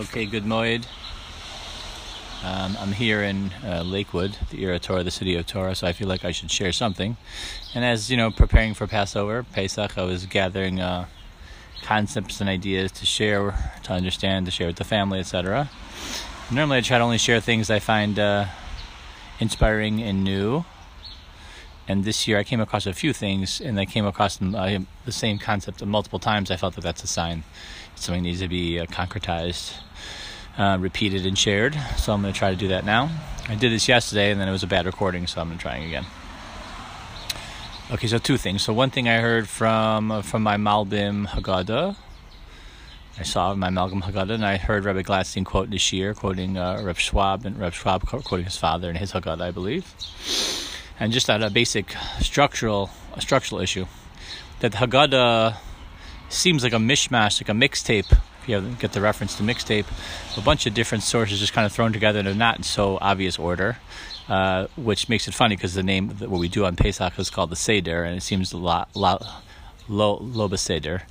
Okay, good moed. Um, I'm here in uh, Lakewood, the era Torah, the city of Torah, so I feel like I should share something. And as you know, preparing for Passover, Pesach, I was gathering uh, concepts and ideas to share, to understand, to share with the family, etc. Normally, I try to only share things I find uh, inspiring and new. And this year, I came across a few things, and I came across uh, the same concept multiple times. I felt that that's a sign something needs to be uh, concretized uh, repeated and shared. So I'm going to try to do that now. I did this yesterday and then it was a bad recording, so I'm going to try again. Okay, so two things. So one thing I heard from uh, from my Malbim Haggadah. I saw my Malbim Haggadah, and I heard Rabbi Gladstein quote this year, quoting uh, Reb Schwab, and Reb Schwab quoting his father and his Haggadah, I believe. And just at a basic structural a structural issue, that Haggadah seems like a mishmash, like a mixtape if you get the reference to mixtape, a bunch of different sources just kind of thrown together in a not so obvious order, uh, which makes it funny because the name what we do on Pesach is called the Seder, and it seems a lot, lot Seder.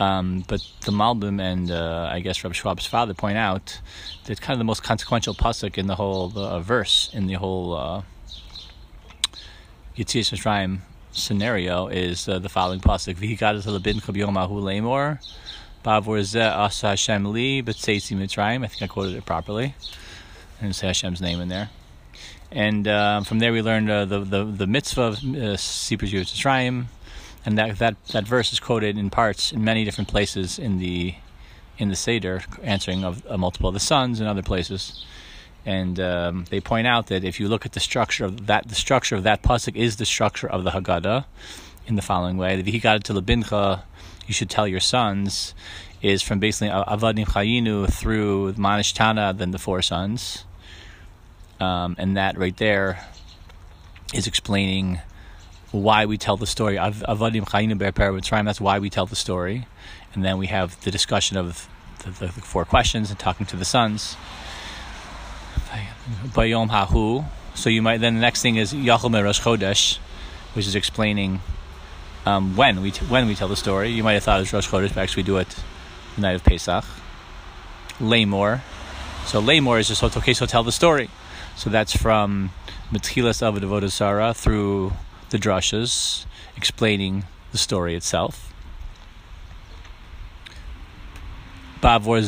Um, but the Malbim and uh, I guess Reb Schwab's father point out that kind of the most consequential pasuk in the whole uh, verse in the whole uh, Yitzias Mitzrayim scenario is uh, the following pasuk: "V'higadas lebin chabiyomahu lemor." Bavor Zeh Asa Hashem Li B'Tzeitzi Mitzrayim. I think I quoted it properly. I didn't say Hashem's name in there. And uh, from there we learned uh, the, the, the mitzvah of uh, Sipur Mitzrayim. And that, that, that verse is quoted in parts in many different places in the in the Seder, answering of a multiple of the sons and other places. And um, they point out that if you look at the structure of that, the structure of that pasuk is the structure of the Haggadah in the following way: the got to Labincha you should tell your sons is from basically Avadim Chayinu through Manishtana, then the four sons. Um, and that right there is explaining why we tell the story. Avadim Chayinu Be'er that's why we tell the story. And then we have the discussion of the, the four questions and talking to the sons. Bayom Hahu. So you might, then the next thing is Yachom Rosh Chodesh, which is explaining um, when we t- when we tell the story. You might have thought it was Rosh Chodesh, but actually we do it the night of Pesach. Lamor. So Lamor is just okay, so tell the story. So that's from Metchilas of Avodah through the drushes, explaining the story itself. Bavor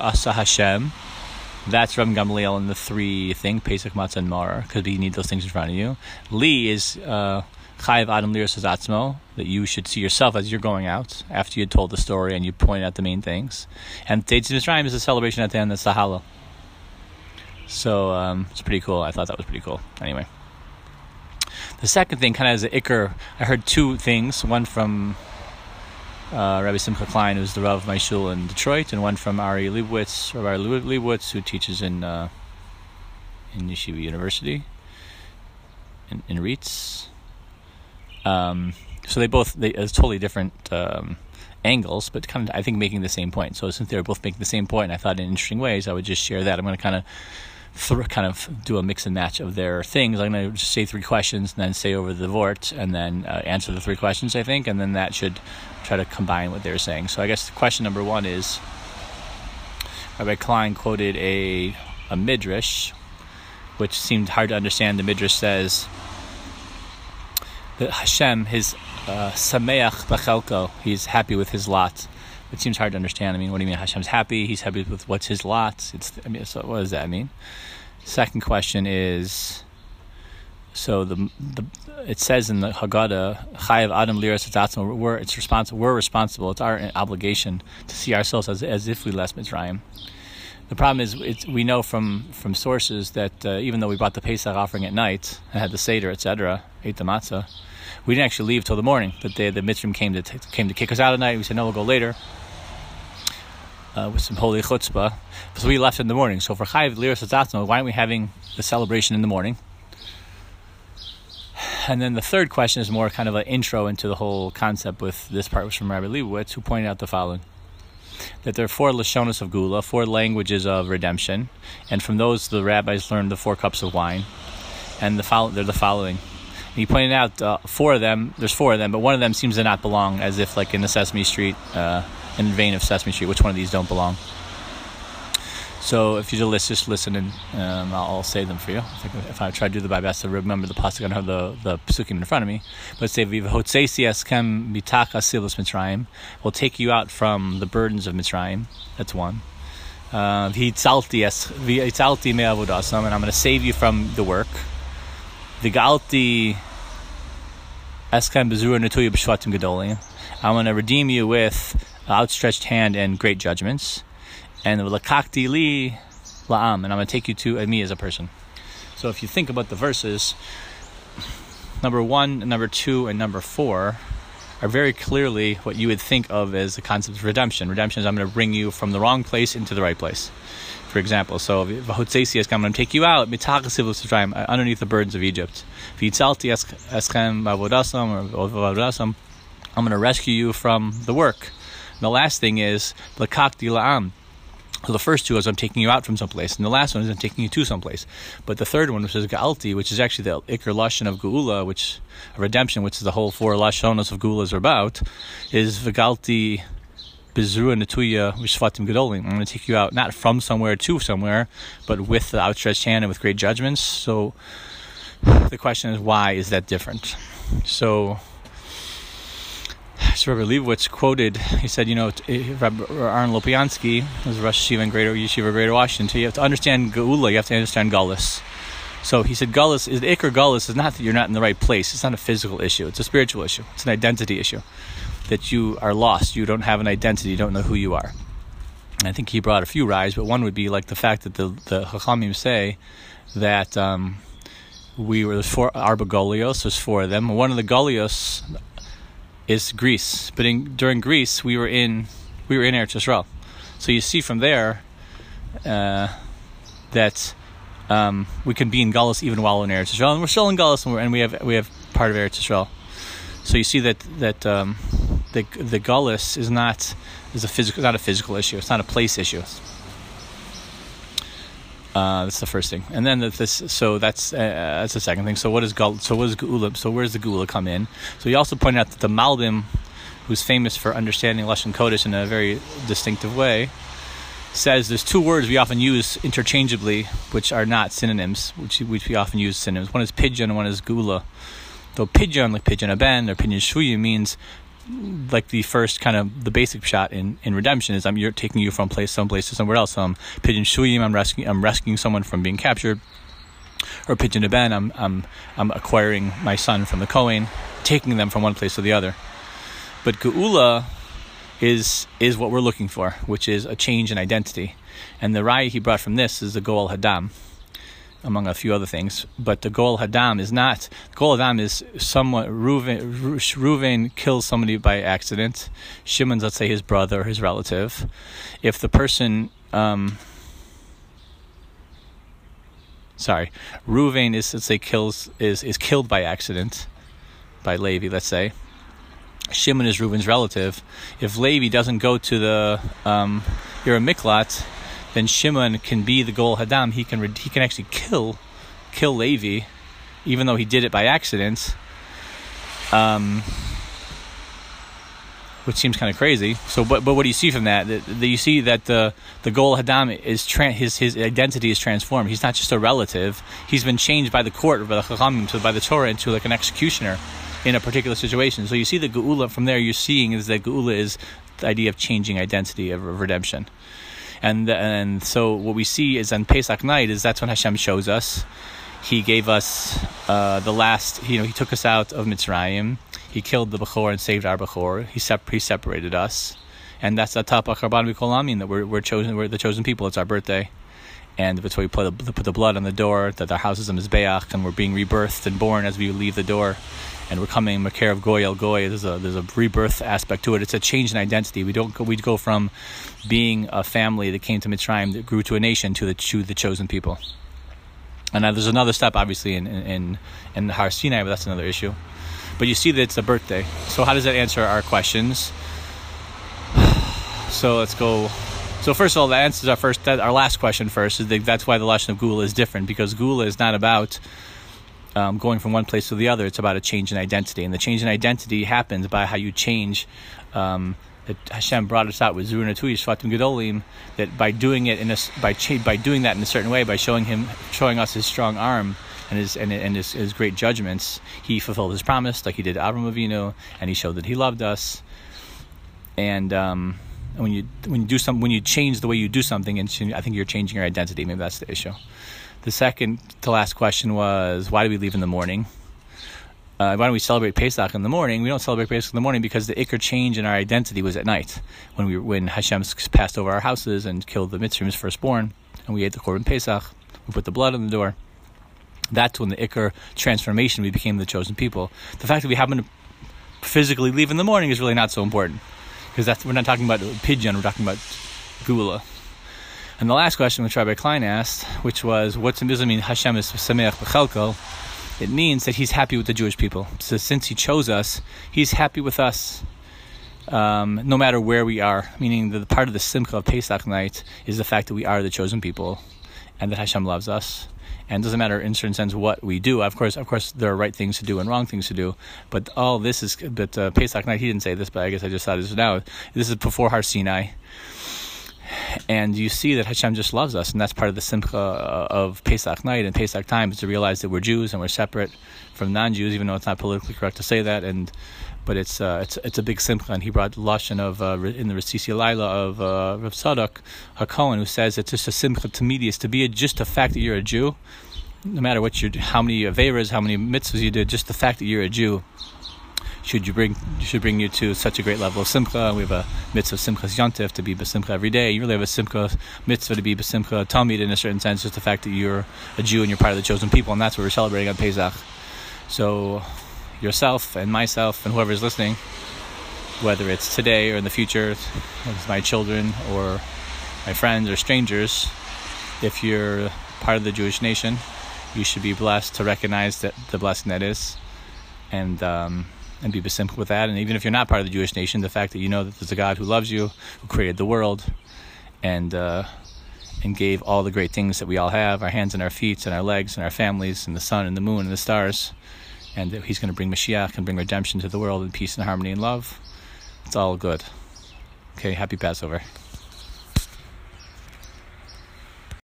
Asa Hashem. That's Rabbi Gamliel in the three thing, Pesach, Matzah, and Mar, because you need those things in front of you. Li is uh, Chayiv Adam Liras Atzmo, that you should see yourself as you're going out after you told the story and you point out the main things. And Tzitz Mitzrayim is a celebration at the end, that's the Hallel. So um, it's pretty cool. I thought that was pretty cool. Anyway. The second thing, kind of as an ikr, I heard two things. One from uh, Rabbi Simcha Klein, who's the Rav of my shul in Detroit, and one from Ari Leibowitz, Rabbi Leibowitz, who teaches in uh, in Yeshiva University in, in RIETS. Um, so they both they it's totally different um, angles, but kind of I think making the same point. So since they were both making the same point, I thought in interesting ways I would just share that. I'm going to kind of th- kind of do a mix and match of their things. I'm going to just say three questions and then say over the vort and then uh, answer the three questions. I think, and then that should try to combine what they're saying. So I guess question number one is Rabbi Klein quoted a a midrash, which seemed hard to understand. The midrash says that Hashem, his uh, sameach b'chelko, he's happy with his lot. It seems hard to understand. I mean, what do you mean Hashem's happy? He's happy with what's his lot. It's I mean, so what does that mean? Second question is, so the the it says in the Haggadah, Chayav Adam Liras we're it's responsible. We're responsible. It's our obligation to see ourselves as as if we left Mitzrayim. The problem is, we know from, from sources that uh, even though we brought the Pesach offering at night and had the Seder, etc., ate the matzah, we didn't actually leave till the morning. The the Mitzrim came to t- came to kick us out at night. We said no, we'll go later uh, with some holy chutzpah. So we left in the morning. So for Chayiv Liras Atzatno, why aren't we having the celebration in the morning? And then the third question is more kind of an intro into the whole concept. With this part was from Rabbi Leibowitz, who pointed out the following: that there are four lashonos of geula, four languages of redemption, and from those the rabbis learned the four cups of wine, and the follow, they're the following: he pointed out uh, four of them. There's four of them, but one of them seems to not belong, as if like in the Sesame Street uh, in vein of Sesame Street. Which one of these don't belong? So if you just listen and um, I'll say them for you. If I try to do the my best to remember the pasuk, I don't have the the in front of me. But say kem mitaka silus mitzrayim. will take you out from the burdens of Mitzrayim. That's one. Uh, V'itzalti me'avodasam, and I'm going to save you from the work. V'galti eskem bezura netuya b'shvatim gedolim. I'm going to redeem you with outstretched hand and great judgments and the lakakti li la'am, and I'm going to take you to me as a person. So if you think about the verses, number one, number two, and number four are very clearly what you would think of as the concept of redemption. Redemption is I'm going to bring you from the wrong place into the right place. For example, so I'm going to take you out uh, underneath the burdens of Egypt. I'm going to rescue you from the work. And the last thing is lakakti la'am. So the first two is I'm taking you out from someplace, and the last one is I'm taking you to someplace. But the third one, which is Ga'alti, which is actually the Iker Lashon of Geula, which a redemption, which is the whole four Lashonos of Geulas are about, is Vigalti Bizrua Natuya Vishvatim Gedolim. I'm going to take you out not from somewhere to somewhere, but with the outstretched hand and with great judgments. So the question is, why is that different? So so Rabbi Leibowitz quoted, he said, you know, Rabbi Aaron Lopiansky was Rosh Yeshiva in Greater Yeshiva, Greater Washington. So you have to understand Geula, you have to understand Gullus. So he said, Gullus is the Iker is not that you're not in the right place. It's not a physical issue. It's a spiritual issue. It's an identity issue. That you are lost. You don't have an identity. You don't know who you are. And I think he brought a few rise, but one would be like the fact that the the Chachamim say that um, we were there's four Arba Golios. There's four of them. One of the Golios, is Greece. But in, during Greece, we were in we were in Eretz Yisrael. So you see from there uh, that um, we can be in Galus even while in Eretz Yisrael, and we're still in Galus, and, and, we have we have part of Eretz Yisrael. So you see that that um, the the Galus is not is a physical not a physical issue. It's not a place issue. Uh, that's the first thing, and then this. So that's uh, that's the second thing. So what is? So what is Geula? So where does the Geula come in? So he also pointed out that the Malbim, who's famous for understanding Lashon Kodesh in a very distinctive way, says there's two words we often use interchangeably, which are not synonyms, which which we often use synonyms. One is and one is Geula. Though pidyon, like pidyon aben or pidyon shuyu, means like the first kind of the basic shot in, in redemption is I'm you're taking you from place someplace to somewhere else. So I'm pidyon shuyim, I'm rescuing I'm rescuing someone from being captured. Or pidyon ben, I'm I'm I'm acquiring my son from the Kohen, taking them from one place to the other. But geula is is what we're looking for, which is a change in identity. And the raya he brought from this is the Goel Hadam among a few other things. But the Goel Hadam is not. Goel Hadam is. Reuven, Reuven kills somebody by accident. Shimon's, let's say, his brother or his relative. If the person. Um, sorry, Reuven is let's say kills is is killed by accident by Levi. Let's say Shimon is Reuven's relative. If Levi doesn't go to the um, Miklat, then Shimon can be the Goel Hadam. He can he can actually kill kill Levi, even though he did it by accident. Um, which seems kind of crazy. So, but but what do you see from that? That, you see that the the Goel Hadam is tra- his his identity is transformed. He's not just a relative. He's been changed by the court, by the Chachamim, to by the Torah into like an executioner in a particular situation. So you see the Geula from there. You're seeing is that Geula is the idea of changing identity of, of redemption and and so what we see is on Pesach night is that's when Hashem shows us. He gave us uh, the last. You know, He took us out of Mitzrayim. He killed the Bechor and saved our Bechor. He, sep- he separated us, and that's the top of Karban Mikolamin that we're we're chosen. We're the chosen people. It's our birthday, and that's why we put the, put the blood on the door. That our house is a mizbeach, and we're being rebirthed and born as we leave the door and we're coming Makar of Goy El Goy. There's a there's a rebirth aspect to it. It's a change in identity. We don't go, we go from being a family that came to Mitzrayim that grew to a nation to the to the chosen people. And now there's another step, obviously, in in in Har Sinai, but that's another issue. But you see that it's a birthday. So how does that answer our questions? So let's go. So first of all, that answers our first, that, our last question first. Is that that's why the lesson of Geula is different because Geula is not about um, going from one place to the other. It's about a change in identity, and the change in identity happens by how you change um, that Hashem brought us out with Zuruna Tuyish Fatim Gedolim, that by doing it in a, by by doing that in a certain way, by showing him showing us his strong arm and his and, and his, his great judgments, he fulfilled his promise like he did Avram Avinu, and he showed that he loved us. And um, when you when you do some when you change the way you do something, and I think you're changing your identity. Maybe that's the issue. The second to last question was why do we leave in the morning? Uh, why don't we celebrate Pesach in the morning? We don't celebrate Pesach in the morning because the ikr change in our identity was at night when we when Hashem passed over our houses and killed the Mitzrayim's firstborn, and we ate the korban Pesach. We put the blood on the door. That's when the ikr transformation we became the chosen people. The fact that we happen to physically leave in the morning is really not so important because that's we're not talking about pidyon. We're talking about geula. And the last question, which Rabbi Klein asked, which was, "What's does it mean Hashem is sameach b'chelko?" It means that He's happy with the Jewish people. So since He chose us, He's happy with us, um, no matter where we are. Meaning that the part of the simcha of Pesach night is the fact that we are the chosen people, and that Hashem loves us. And it doesn't matter in certain sense what we do. Of course, of course, there are right things to do and wrong things to do. But all this is. But uh, Pesach night, he didn't say this, but I guess I just thought this now. This is before Har Sinai and you see that Hashem just loves us, and that's part of the simcha of Pesach night and Pesach time is to realize that we're Jews and we're separate from non-Jews, even though it's not politically correct to say that. And but it's uh, it's it's a big simcha, and he brought lashon of uh, in the Risisi Laila of uh, Rav Tzadok Hakohen, who says it's just a simcha to me is to be a, just the fact that you're a Jew, no matter what you how many averas, how many mitzvahs you did, just the fact that you're a Jew should you bring should bring you to such a great level of simcha. We have a mitzvah simchas yontif to be besimcha every day. You really have a simcha mitzvah to be besimcha talmid in a certain sense, just the fact that you're a Jew and you're part of the chosen people, and that's what we're celebrating on Pesach. So, yourself and myself and whoever is listening, whether it's today or in the future, with my children or my friends or strangers, if you're part of the Jewish nation, you should be blessed to recognize that the blessing that is, and. Um, and be simple with that. And even if you're not part of the Jewish nation, the fact that you know that there's a God who loves you, who created the world, and uh, and gave all the great things that we all have, our hands and our feet and our legs and our families and the sun and the moon and the stars, and that He's going to bring Mashiach and bring redemption to the world in peace and harmony and love. It's all good. Okay, happy Passover.